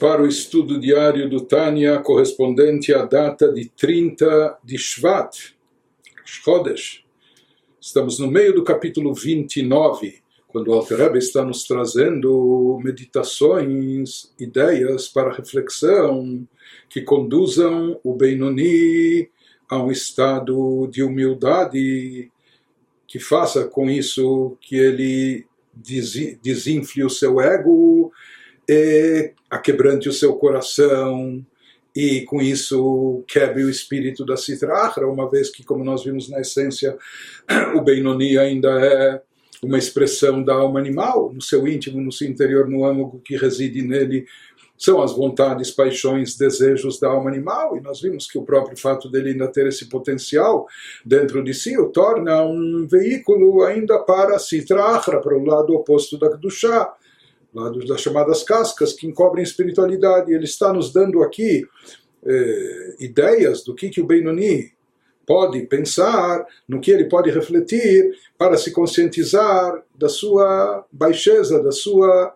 Para o estudo diário do Tânia, correspondente à data de 30 de Shvat, Chodesh. Estamos no meio do capítulo 29, quando o Alter está nos trazendo meditações, ideias para reflexão que conduzam o Benoni a um estado de humildade, que faça com isso que ele desinfle o seu ego é, aquebrante o seu coração e com isso quebre o espírito da Citrahra, uma vez que, como nós vimos na essência, o Benoni ainda é uma expressão da alma animal, no seu íntimo, no seu interior, no âmago que reside nele, são as vontades, paixões, desejos da alma animal, e nós vimos que o próprio fato dele ainda ter esse potencial dentro de si o torna um veículo ainda para a Citrahra, para o lado oposto da Kedushá, das chamadas cascas que encobrem espiritualidade. Ele está nos dando aqui eh, ideias do que, que o Benoni pode pensar, no que ele pode refletir para se conscientizar da sua baixeza, da sua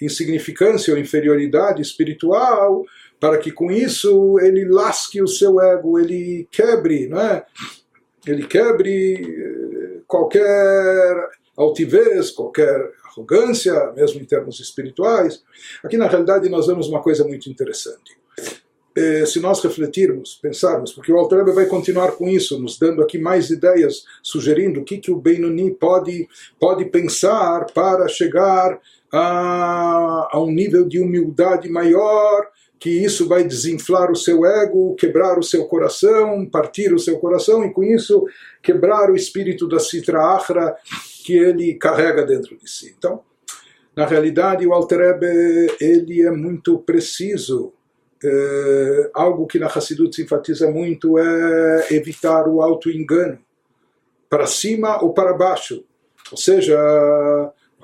insignificância ou inferioridade espiritual, para que com isso ele lasque o seu ego, ele quebre, não é? Ele quebre eh, qualquer altivez, qualquer arrogância, mesmo em termos espirituais. Aqui, na realidade, nós vemos uma coisa muito interessante. Eh, se nós refletirmos, pensarmos, porque o Alter vai continuar com isso, nos dando aqui mais ideias, sugerindo o que, que o Benoni pode, pode pensar para chegar a, a um nível de humildade maior, que isso vai desinflar o seu ego, quebrar o seu coração, partir o seu coração e com isso quebrar o espírito da Sitra Achra que ele carrega dentro de si. Então, na realidade, o Alter Ebe, ele é muito preciso. É, algo que na Hassidut se enfatiza muito é evitar o auto-engano, para cima ou para baixo. Ou seja,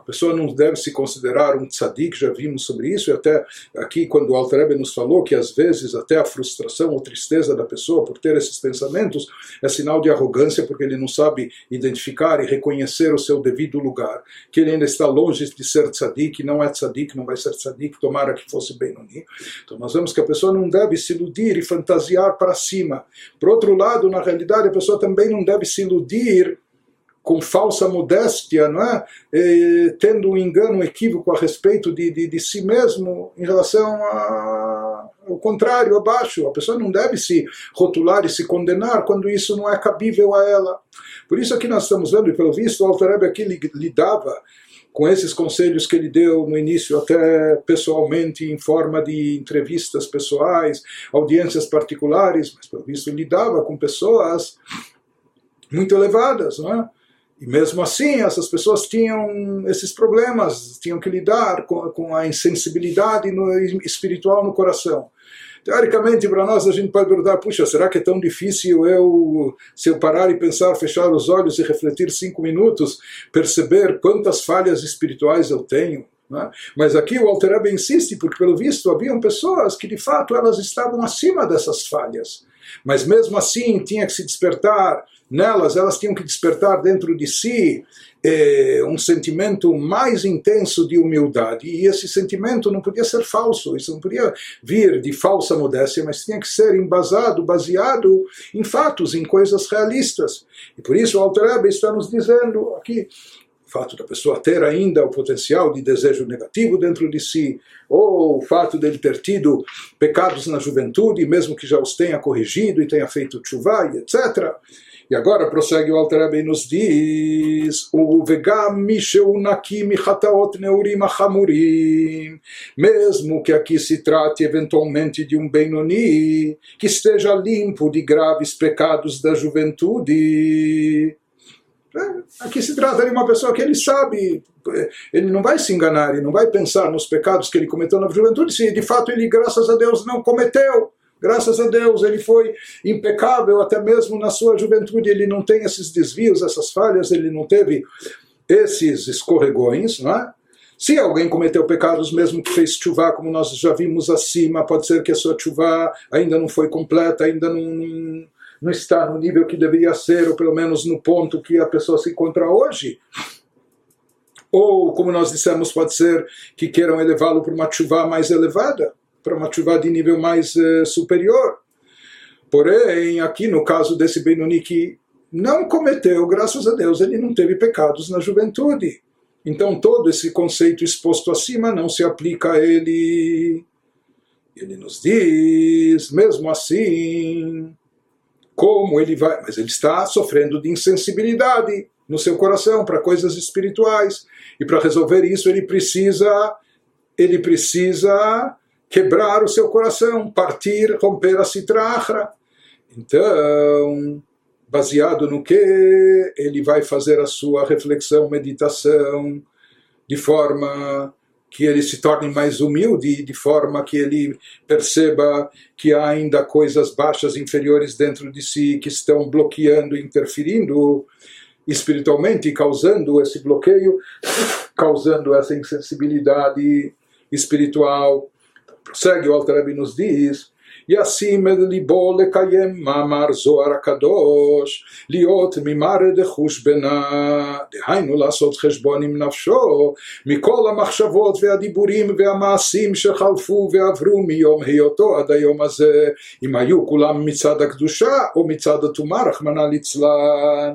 pessoa não deve se considerar um tzadik, já vimos sobre isso, e até aqui quando o Alter nos falou que às vezes até a frustração ou tristeza da pessoa por ter esses pensamentos é sinal de arrogância porque ele não sabe identificar e reconhecer o seu devido lugar, que ele ainda está longe de ser tzadik, não é tzadik, não vai ser tzadik, tomara que fosse Benoni. Então nós vemos que a pessoa não deve se iludir e fantasiar para cima. Por outro lado, na realidade, a pessoa também não deve se iludir com falsa modéstia, não é? E, tendo um engano, um equívoco a respeito de, de, de si mesmo em relação a, ao contrário, abaixo. A pessoa não deve se rotular e se condenar quando isso não é cabível a ela. Por isso aqui nós estamos vendo, e pelo visto, o Alter aqui lidava com esses conselhos que ele deu no início, até pessoalmente, em forma de entrevistas pessoais, audiências particulares, mas pelo visto lidava com pessoas muito elevadas, não é? E mesmo assim, essas pessoas tinham esses problemas, tinham que lidar com, com a insensibilidade no, espiritual no coração. Teoricamente, para nós, a gente pode perguntar: puxa, será que é tão difícil eu, se eu parar e pensar, fechar os olhos e refletir cinco minutos, perceber quantas falhas espirituais eu tenho? Né? Mas aqui o Alter insiste, porque pelo visto haviam pessoas que de fato elas estavam acima dessas falhas. Mas mesmo assim tinha que se despertar nelas, elas tinham que despertar dentro de si eh, um sentimento mais intenso de humildade. E esse sentimento não podia ser falso, isso não podia vir de falsa modéstia, mas tinha que ser embasado, baseado em fatos, em coisas realistas. E por isso o Alter está nos dizendo aqui o fato da pessoa ter ainda o potencial de desejo negativo dentro de si, ou o fato dele ter tido pecados na juventude, mesmo que já os tenha corrigido e tenha feito chuva etc. E agora prossegue o Alter e nos diz: o mesmo que aqui se trate eventualmente de um Benoni que esteja limpo de graves pecados da juventude. É, aqui se trata de uma pessoa que ele sabe, ele não vai se enganar, ele não vai pensar nos pecados que ele cometeu na juventude, se de fato ele, graças a Deus, não cometeu. Graças a Deus, ele foi impecável até mesmo na sua juventude. Ele não tem esses desvios, essas falhas, ele não teve esses escorregões, não é? Se alguém cometeu pecados, mesmo que fez chuva, como nós já vimos acima, pode ser que a sua chuva ainda não foi completa, ainda não, não está no nível que deveria ser, ou pelo menos no ponto que a pessoa se encontra hoje. Ou, como nós dissemos, pode ser que queiram elevá-lo para uma chuva mais elevada, para uma chuva de nível mais uh, superior. Porém, aqui no caso desse Benoni que não cometeu, graças a Deus, ele não teve pecados na juventude. Então todo esse conceito exposto acima não se aplica a ele. Ele nos diz, mesmo assim, como ele vai. Mas ele está sofrendo de insensibilidade no seu coração para coisas espirituais. E para resolver isso ele precisa. Ele precisa quebrar o seu coração, partir, romper a citrahra. Então, baseado no que ele vai fazer a sua reflexão, meditação, de forma que ele se torne mais humilde, de forma que ele perceba que há ainda coisas baixas, inferiores dentro de si que estão bloqueando, interferindo espiritualmente, causando esse bloqueio, causando essa insensibilidade espiritual. Prossegue o Alter nos diz ישים את ליבו לקיים מאמר זוהר הקדוש, להיות ממרד חושבנה, דהיינו לעשות חשבון עם נפשו, מכל המחשבות והדיבורים והמעשים שחלפו ועברו מיום היותו עד היום הזה, אם היו כולם מצד הקדושה או מצד הטומאה, רחמנא ליצלן.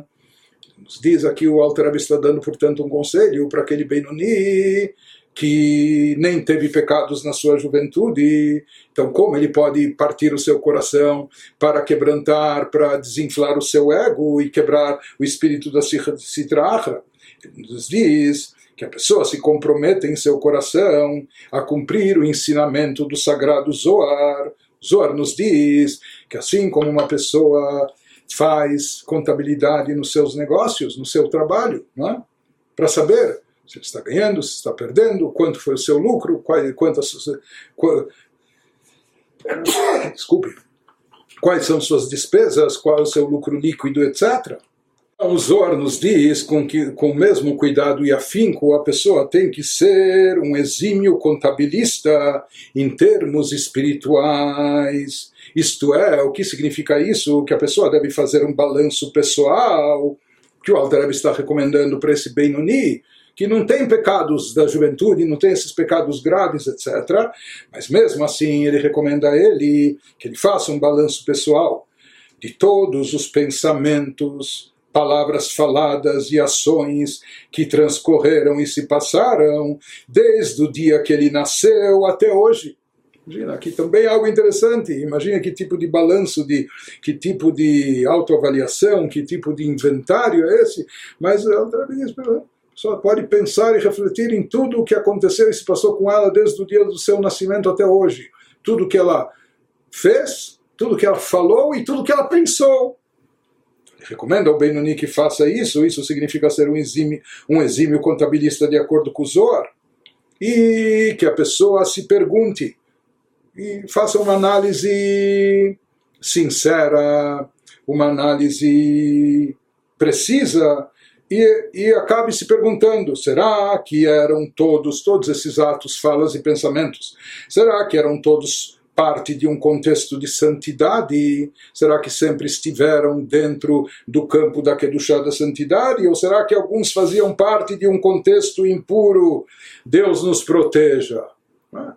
Nos diz aqui o Alter está dando, portanto, um conselho para aquele Benoni que nem teve pecados na sua juventude, então como ele pode partir o seu coração para quebrantar, para desinflar o seu ego e quebrar o espírito da Sitraha? Ele nos diz que a pessoa se compromete em seu coração a cumprir o ensinamento do sagrado Zoar. Zoar nos diz que assim como uma pessoa faz contabilidade nos seus negócios, no seu trabalho, é? para saber se está ganhando, se está perdendo, quanto foi o seu lucro, qual, quantas, qual, desculpe, quais são suas despesas, qual é o seu lucro líquido, etc. O Zor nos diz com que, com o mesmo cuidado e afinco, a pessoa tem que ser um exímio contabilista em termos espirituais. Isto é, o que significa isso? Que a pessoa deve fazer um balanço pessoal, que o Alter está recomendando para esse Benoni, que não tem pecados da juventude, não tem esses pecados graves, etc. Mas mesmo assim, ele recomenda a ele que ele faça um balanço pessoal de todos os pensamentos, palavras faladas e ações que transcorreram e se passaram desde o dia que ele nasceu até hoje. Imagina, aqui também é algo interessante. Imagina que tipo de balanço, de, que tipo de autoavaliação, que tipo de inventário é esse. Mas outra vez, pessoa pode pensar e refletir em tudo o que aconteceu e se passou com ela desde o dia do seu nascimento até hoje. Tudo que ela fez, tudo que ela falou e tudo que ela pensou. Recomenda ao Benoni que faça isso, isso significa ser um exímio, um exímio contabilista de acordo com o Zohar. E que a pessoa se pergunte e faça uma análise sincera, uma análise precisa e, e acabe se perguntando: será que eram todos, todos esses atos, falas e pensamentos, será que eram todos parte de um contexto de santidade? Será que sempre estiveram dentro do campo da Kedushá da santidade? Ou será que alguns faziam parte de um contexto impuro? Deus nos proteja. É?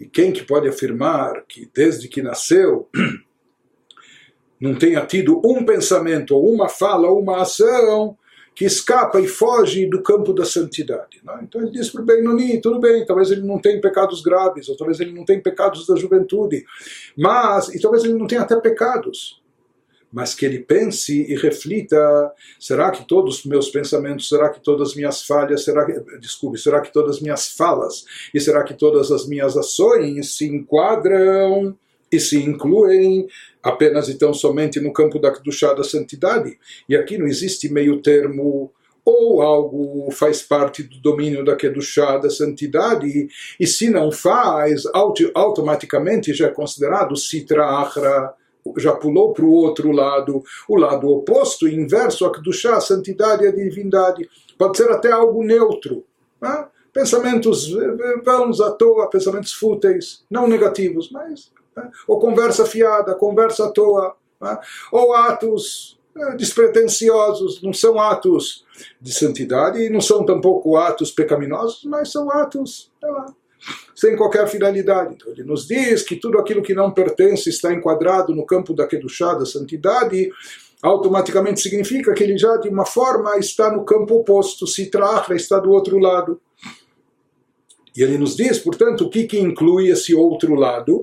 E quem que pode afirmar que desde que nasceu não tenha tido um pensamento, ou uma fala, ou uma ação que escapa e foge do campo da santidade. Né? Então ele diz para o Benoni, tudo bem, talvez ele não tenha pecados graves, ou talvez ele não tenha pecados da juventude, mas, e talvez ele não tenha até pecados, mas que ele pense e reflita, será que todos os meus pensamentos, será que todas as minhas falhas, será que, desculpe, será que todas as minhas falas, e será que todas as minhas ações se enquadram e se incluem apenas então somente no campo da chá da santidade. E aqui não existe meio termo ou algo faz parte do domínio da chá da santidade, e se não faz, automaticamente já é considerado Sitra Achra, já pulou para o outro lado, o lado oposto, inverso a chá a santidade e a divindade. Pode ser até algo neutro. Né? Pensamentos vãos à toa, pensamentos fúteis, não negativos, mas né? ou conversa fiada, conversa à toa, né? ou atos eh, despretensiosos, não são atos de santidade e não são tampouco atos pecaminosos, mas são atos lá, sem qualquer finalidade. Então ele nos diz que tudo aquilo que não pertence está enquadrado no campo da Kedushá, da santidade, automaticamente significa que ele já de uma forma está no campo oposto, se trahra, está do outro lado. E ele nos diz, portanto, o que, que inclui esse outro lado?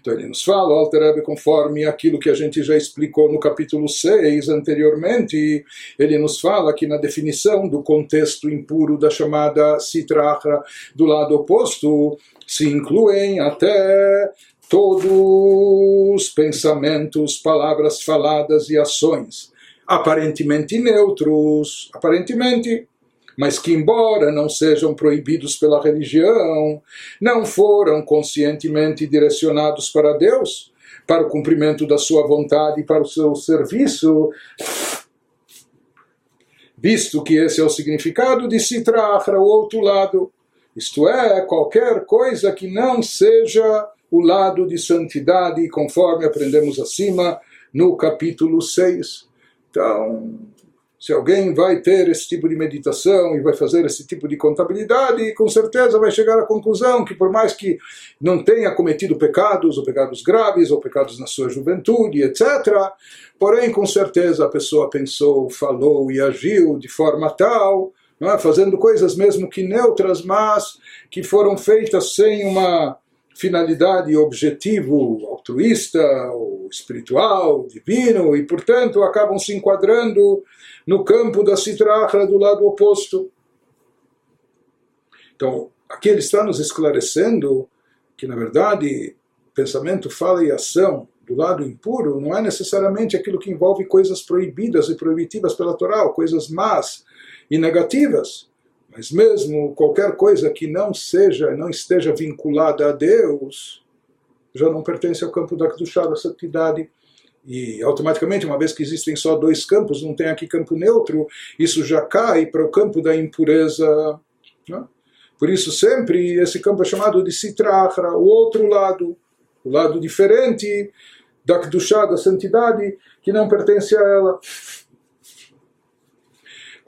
Então ele nos fala, Alter conforme aquilo que a gente já explicou no capítulo 6 anteriormente, ele nos fala que na definição do contexto impuro da chamada sitrahra do lado oposto, se incluem até todos pensamentos, palavras faladas e ações, aparentemente neutros, aparentemente, mas que, embora não sejam proibidos pela religião, não foram conscientemente direcionados para Deus, para o cumprimento da sua vontade, para o seu serviço, visto que esse é o significado de Sitrahra, o outro lado, isto é, qualquer coisa que não seja o lado de santidade, conforme aprendemos acima no capítulo 6. Então, se alguém vai ter esse tipo de meditação e vai fazer esse tipo de contabilidade, com certeza vai chegar à conclusão que, por mais que não tenha cometido pecados, ou pecados graves, ou pecados na sua juventude, etc., porém, com certeza a pessoa pensou, falou e agiu de forma tal, é? fazendo coisas mesmo que neutras, mas que foram feitas sem uma finalidade, objetivo altruísta, ou espiritual, divino, e portanto acabam se enquadrando no campo da citrahra do lado oposto. Então, aqui ele está nos esclarecendo que, na verdade, pensamento, fala e ação do lado impuro não é necessariamente aquilo que envolve coisas proibidas e proibitivas pela Torá, coisas más e negativas. Mas mesmo qualquer coisa que não seja, não esteja vinculada a Deus, já não pertence ao campo da Kedushá, da santidade. E automaticamente, uma vez que existem só dois campos, não tem aqui campo neutro, isso já cai para o campo da impureza. Né? Por isso, sempre esse campo é chamado de Sitrahra, o outro lado, o lado diferente da Kedushá, da santidade, que não pertence a ela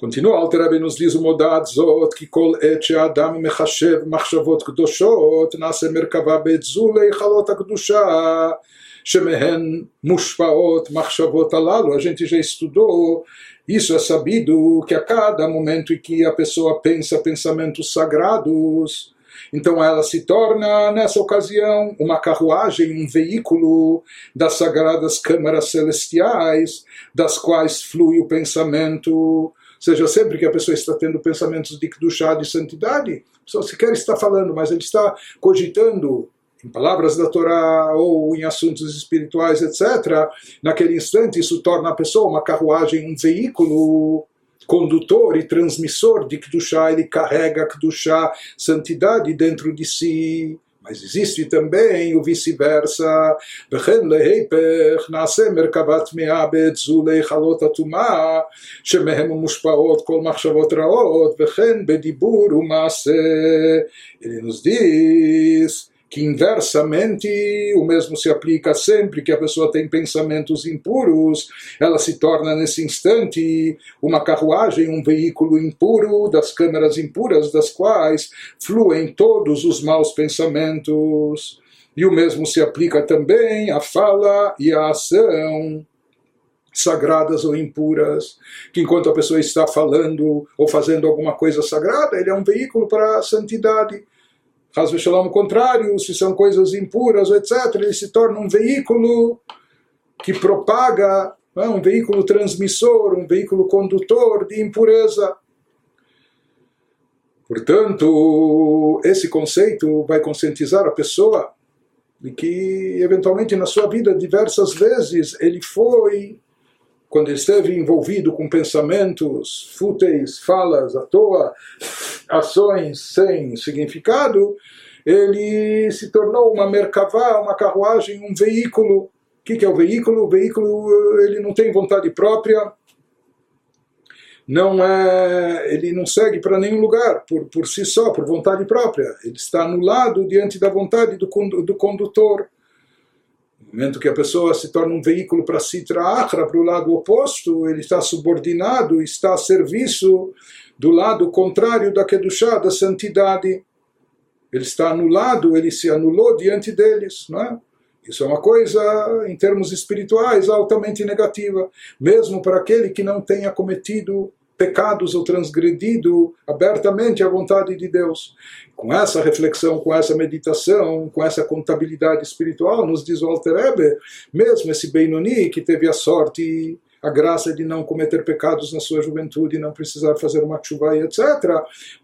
continua Alter Rebbe nos diz o Modad Zot, que kol et adam mechashev machshavot kdoshot, nase merkava betzulei halot akdusha, shemehen mushpaot machshavot alalo. A gente já estudou isso é sabido que a cada momento em que a pessoa pensa pensamentos sagrados, então ela se torna, nessa ocasião, uma carruagem, um veículo das sagradas câmaras celestiais, das quais flui o pensamento seja, sempre que a pessoa está tendo pensamentos de chá de santidade, a pessoa sequer está falando, mas ele está cogitando em palavras da Torá ou em assuntos espirituais, etc., naquele instante isso torna a pessoa uma carruagem, um veículo condutor e transmissor de Kedushá, ele carrega Kedushá, santidade dentro de si Mas existe também o vice-versa. וכן להיפך נעשה מרכבה טמאה בעת זו להיכלות הטומאה שמהם מושפעות כל מחשבות רעות וכן בדיבור ומעשה. Ele nos diz que inversamente o mesmo se aplica sempre que a pessoa tem pensamentos impuros, ela se torna nesse instante uma carruagem, um veículo impuro das câmeras impuras das quais fluem todos os maus pensamentos. E o mesmo se aplica também à fala e à ação sagradas ou impuras, que enquanto a pessoa está falando ou fazendo alguma coisa sagrada, ele é um veículo para a santidade. Caso Shalom, o contrário, se são coisas impuras, etc., ele se torna um veículo que propaga, é? um veículo transmissor, um veículo condutor de impureza. Portanto, esse conceito vai conscientizar a pessoa de que, eventualmente, na sua vida, diversas vezes, ele foi quando ele esteve envolvido com pensamentos fúteis, falas à toa, ações sem significado, ele se tornou uma merkavá, uma carruagem, um veículo. O que, que é o veículo? O veículo ele não tem vontade própria, não é, ele não segue para nenhum lugar por, por si só, por vontade própria. Ele está anulado diante da vontade do, do condutor. Momento que a pessoa se torna um veículo para Sitra Achra, para o lado oposto, ele está subordinado, está a serviço do lado contrário da Kedushá, da santidade. Ele está anulado, ele se anulou diante deles, não é? Isso é uma coisa, em termos espirituais, altamente negativa, mesmo para aquele que não tenha cometido pecados ou transgredido abertamente a vontade de Deus. Com essa reflexão, com essa meditação, com essa contabilidade espiritual, nos diz o Alter Ebe, mesmo esse Benoni que teve a sorte a graça de não cometer pecados na sua juventude, não precisar fazer uma chuva etc.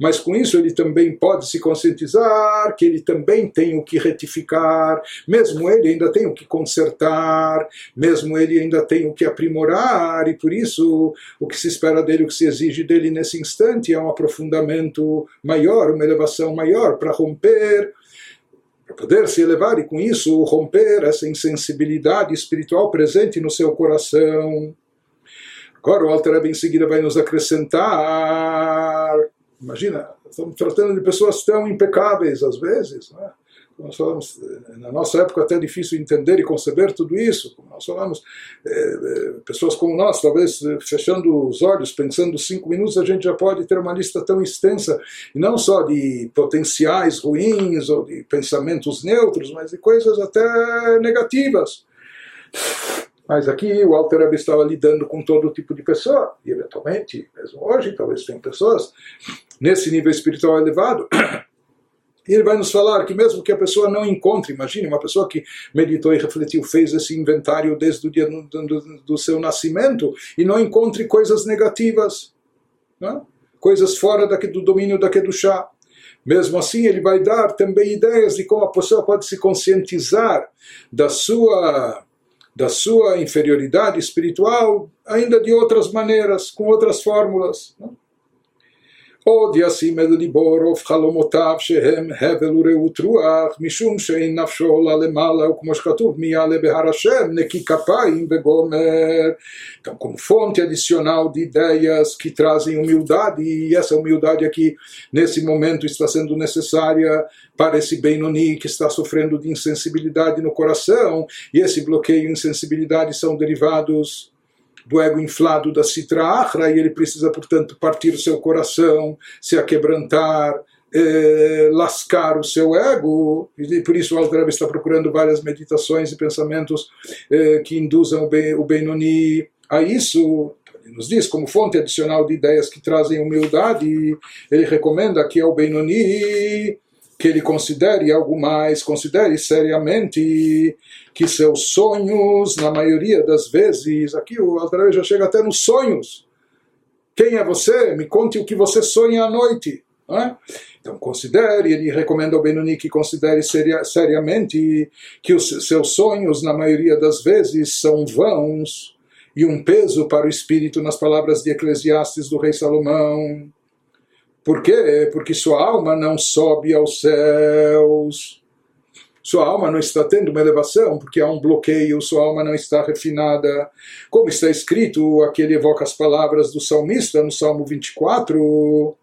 Mas com isso ele também pode se conscientizar que ele também tem o que retificar, mesmo ele ainda tem o que consertar, mesmo ele ainda tem o que aprimorar, e por isso o que se espera dele, o que se exige dele nesse instante é um aprofundamento maior, uma elevação maior para romper para poder se elevar e com isso romper essa insensibilidade espiritual presente no seu coração. Agora o Alter Rebbe em seguida vai nos acrescentar. Imagina, estamos tratando de pessoas tão impecáveis às vezes. Né? Nós falamos, na nossa época até é difícil entender e conceber tudo isso. Como nós falamos, é, pessoas como nós, talvez fechando os olhos, pensando cinco minutos, a gente já pode ter uma lista tão extensa, e não só de potenciais ruins ou de pensamentos neutros, mas de coisas até negativas. Mas aqui o Alter Rebbe estava lidando com todo tipo de pessoa, e eventualmente, mesmo hoje, talvez tenham pessoas nesse nível espiritual elevado. E ele vai nos falar que mesmo que a pessoa não encontre, imagine uma pessoa que meditou e refletiu, fez esse inventário desde o dia do, do, do seu nascimento e não encontre coisas negativas, né? coisas fora daqui, do domínio da chá. Mesmo assim, ele vai dar também ideias de como a pessoa pode se conscientizar da sua da sua inferioridade espiritual, ainda de outras maneiras, com outras fórmulas. Não? עוד ישים אל ליבו רוב חלומותיו שהם הבל ורעות רוח משום שאין נפשו עולה למעלה וכמו שכתוב מי יעלה בהר השם נקי כפיים וגומר então como fonte adicional de ideias que trazem humildade e essa humildade aqui nesse momento está sendo necessária para esse Benoni que está sofrendo de insensibilidade no coração e esse bloqueio e insensibilidade são derivados do ego inflado da Sitra Achra, e ele precisa, portanto, partir o seu coração, se aquebrantar, eh, lascar o seu ego, e por isso o Alter está procurando várias meditações e pensamentos eh, que induzam o, o Benoni a isso. Ele nos diz, como fonte adicional de ideias que trazem humildade, ele recomenda que é o Benoni que ele considere algo mais, considere seriamente que seus sonhos, na maioria das vezes, aqui o Altarei já chega até nos sonhos. Quem é você? Me conte o que você sonha à noite. É? Então considere, ele recomenda ao Benoni que considere seria, seriamente que os seus sonhos, na maioria das vezes, são vãos e um peso para o espírito, nas palavras de Eclesiastes do rei Salomão. Por quê? Porque sua alma não sobe aos céus. Sua alma não está tendo uma elevação, porque há um bloqueio, sua alma não está refinada. Como está escrito, aqui ele evoca as palavras do salmista no Salmo 24.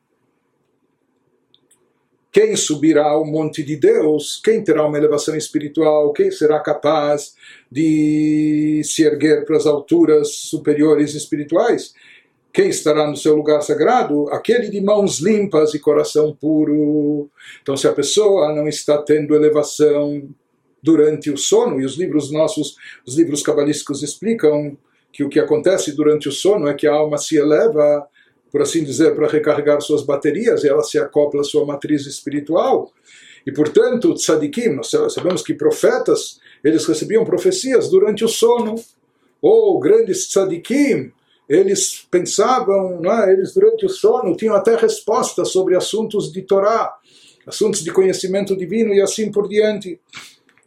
Quem subirá ao monte de Deus? Quem terá uma elevação espiritual? Quem será capaz de se erguer para as alturas superiores espirituais? Quem estará no seu lugar sagrado? Aquele de mãos limpas e coração puro. Então, se a pessoa não está tendo elevação durante o sono, e os livros nossos, os livros cabalísticos explicam que o que acontece durante o sono é que a alma se eleva, por assim dizer, para recarregar suas baterias, e ela se acopla à sua matriz espiritual. E, portanto, tzadikim, nós sabemos que profetas, eles recebiam profecias durante o sono. Ou grandes tzadikim, eles pensavam, é? eles durante o sono tinham até respostas sobre assuntos de Torá, assuntos de conhecimento divino e assim por diante.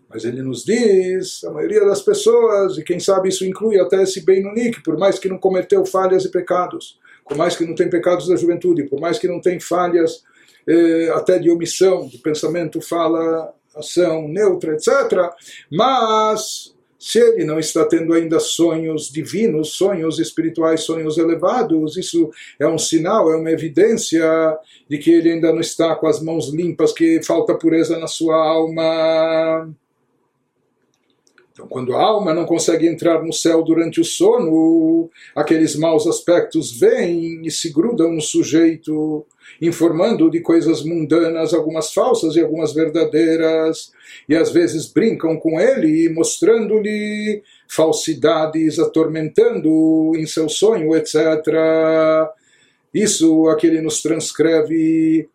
Mas ele nos diz, a maioria das pessoas, e quem sabe isso inclui até esse Benoni, que por mais que não cometeu falhas e pecados, por mais que não tem pecados da juventude, por mais que não tem falhas eh, até de omissão, de pensamento, fala, ação neutra, etc., mas se ele não está tendo ainda sonhos divinos, sonhos espirituais, sonhos elevados, isso é um sinal, é uma evidência de que ele ainda não está com as mãos limpas, que falta pureza na sua alma. Então, quando a alma não consegue entrar no céu durante o sono, aqueles maus aspectos vêm e se grudam no sujeito, informando de coisas mundanas, algumas falsas e algumas verdadeiras, e às vezes brincam com ele, mostrando-lhe falsidades, atormentando em seu sonho, etc. Isso aqui ele nos transcreve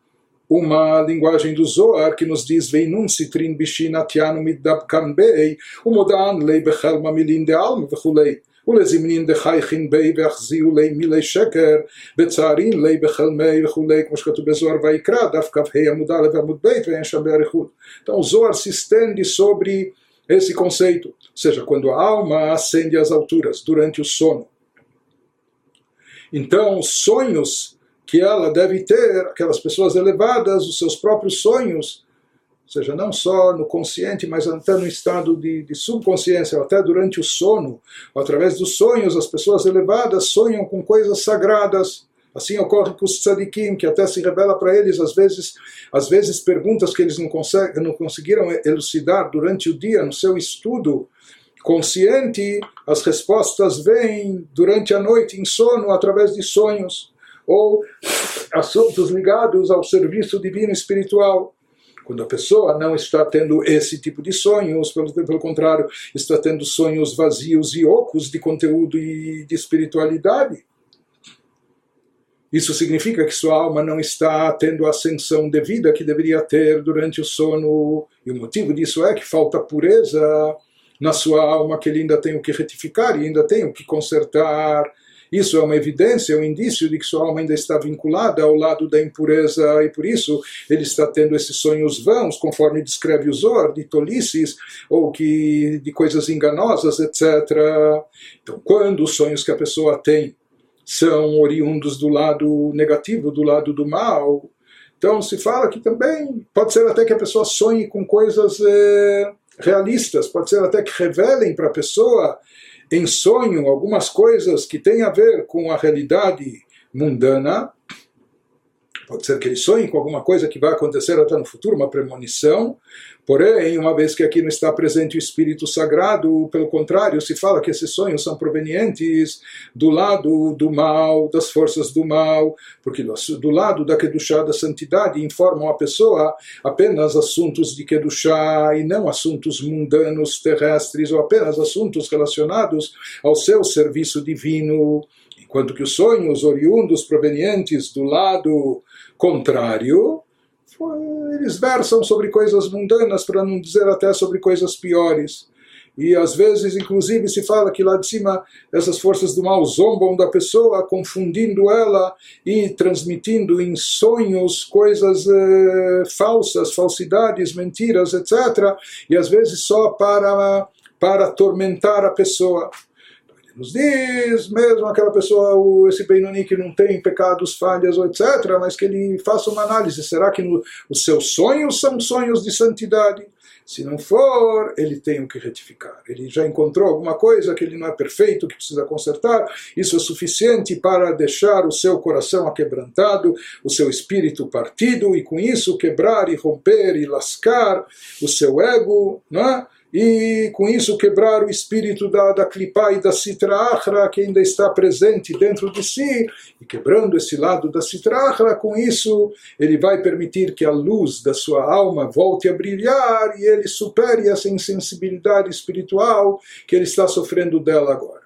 uma linguagem do Zohar que nos diz Veinun sitrin bishin atyanu middab kambei umodan lei bechelma milin de alma vechulei ולזמנין דחייכין בי ואחזיו לי מילי שקר וצערין לי בחלמי וכולי כמו שכתוב בזוהר ויקרא דף כ"ה עמוד א' ועמוד ב' ואין שם באריכות. Então o Zohar se estende sobre esse conceito, ou seja, quando a alma ascende às alturas durante o sono. Então, sonhos que ela deve ter, aquelas pessoas elevadas, os seus próprios sonhos, ou seja, não só no consciente, mas até no estado de, de subconsciência, até durante o sono, através dos sonhos, as pessoas elevadas sonham com coisas sagradas. Assim ocorre com os tzadikim, que até se revela para eles, às vezes, às vezes perguntas que eles não, conseguem, não conseguiram elucidar durante o dia, no seu estudo consciente, as respostas vêm durante a noite, em sono, através de sonhos ou assuntos ligados ao serviço divino espiritual. Quando a pessoa não está tendo esse tipo de sonhos, pelo, pelo contrário, está tendo sonhos vazios e ocos de conteúdo e de espiritualidade. Isso significa que sua alma não está tendo a ascensão devida que deveria ter durante o sono. E o motivo disso é que falta pureza na sua alma, que ele ainda tem o que retificar e ainda tem o que consertar isso é uma evidência, é um indício de que sua alma ainda está vinculada ao lado da impureza e por isso ele está tendo esses sonhos vãos, conforme descreve o Zor, de tolices ou que, de coisas enganosas, etc. Então, quando os sonhos que a pessoa tem são oriundos do lado negativo, do lado do mal, então se fala que também pode ser até que a pessoa sonhe com coisas eh, realistas, pode ser até que revelem para a pessoa em sonho algumas coisas que têm a ver com a realidade mundana. Pode ser que ele sonhe com alguma coisa que vai acontecer até no futuro, uma premonição. Porém, uma vez que aqui não está presente o Espírito Sagrado, pelo contrário, se fala que esses sonhos são provenientes do lado do mal, das forças do mal, porque do lado da Kedushá, da santidade, informam a pessoa apenas assuntos de Kedushá e não assuntos mundanos, terrestres, ou apenas assuntos relacionados ao seu serviço divino. Enquanto que os sonhos oriundos provenientes do lado contrário, eles versam sobre coisas mundanas, para não dizer até sobre coisas piores. E às vezes, inclusive, se fala que lá de cima essas forças do mal zombam da pessoa, confundindo ela e transmitindo em sonhos coisas eh, falsas, falsidades, mentiras, etc. E às vezes só para, para atormentar a pessoa nos diz, mesmo aquela pessoa, esse Benoni que não tem pecados, falhas, etc., mas que ele faça uma análise. Será que no, os seus sonhos são sonhos de santidade? Se não for, ele tem o que retificar. Ele já encontrou alguma coisa que ele não é perfeito, que precisa consertar. Isso é suficiente para deixar o seu coração aquebrantado, o seu espírito partido, e com isso quebrar e romper e lascar o seu ego, não é? E com isso quebrar o espírito da, da clipá e da citra achra que ainda está presente dentro de si, e quebrando esse lado da citra achra, com isso ele vai permitir que a luz da sua alma volte a brilhar e ele supere essa insensibilidade espiritual que ele está sofrendo dela agora.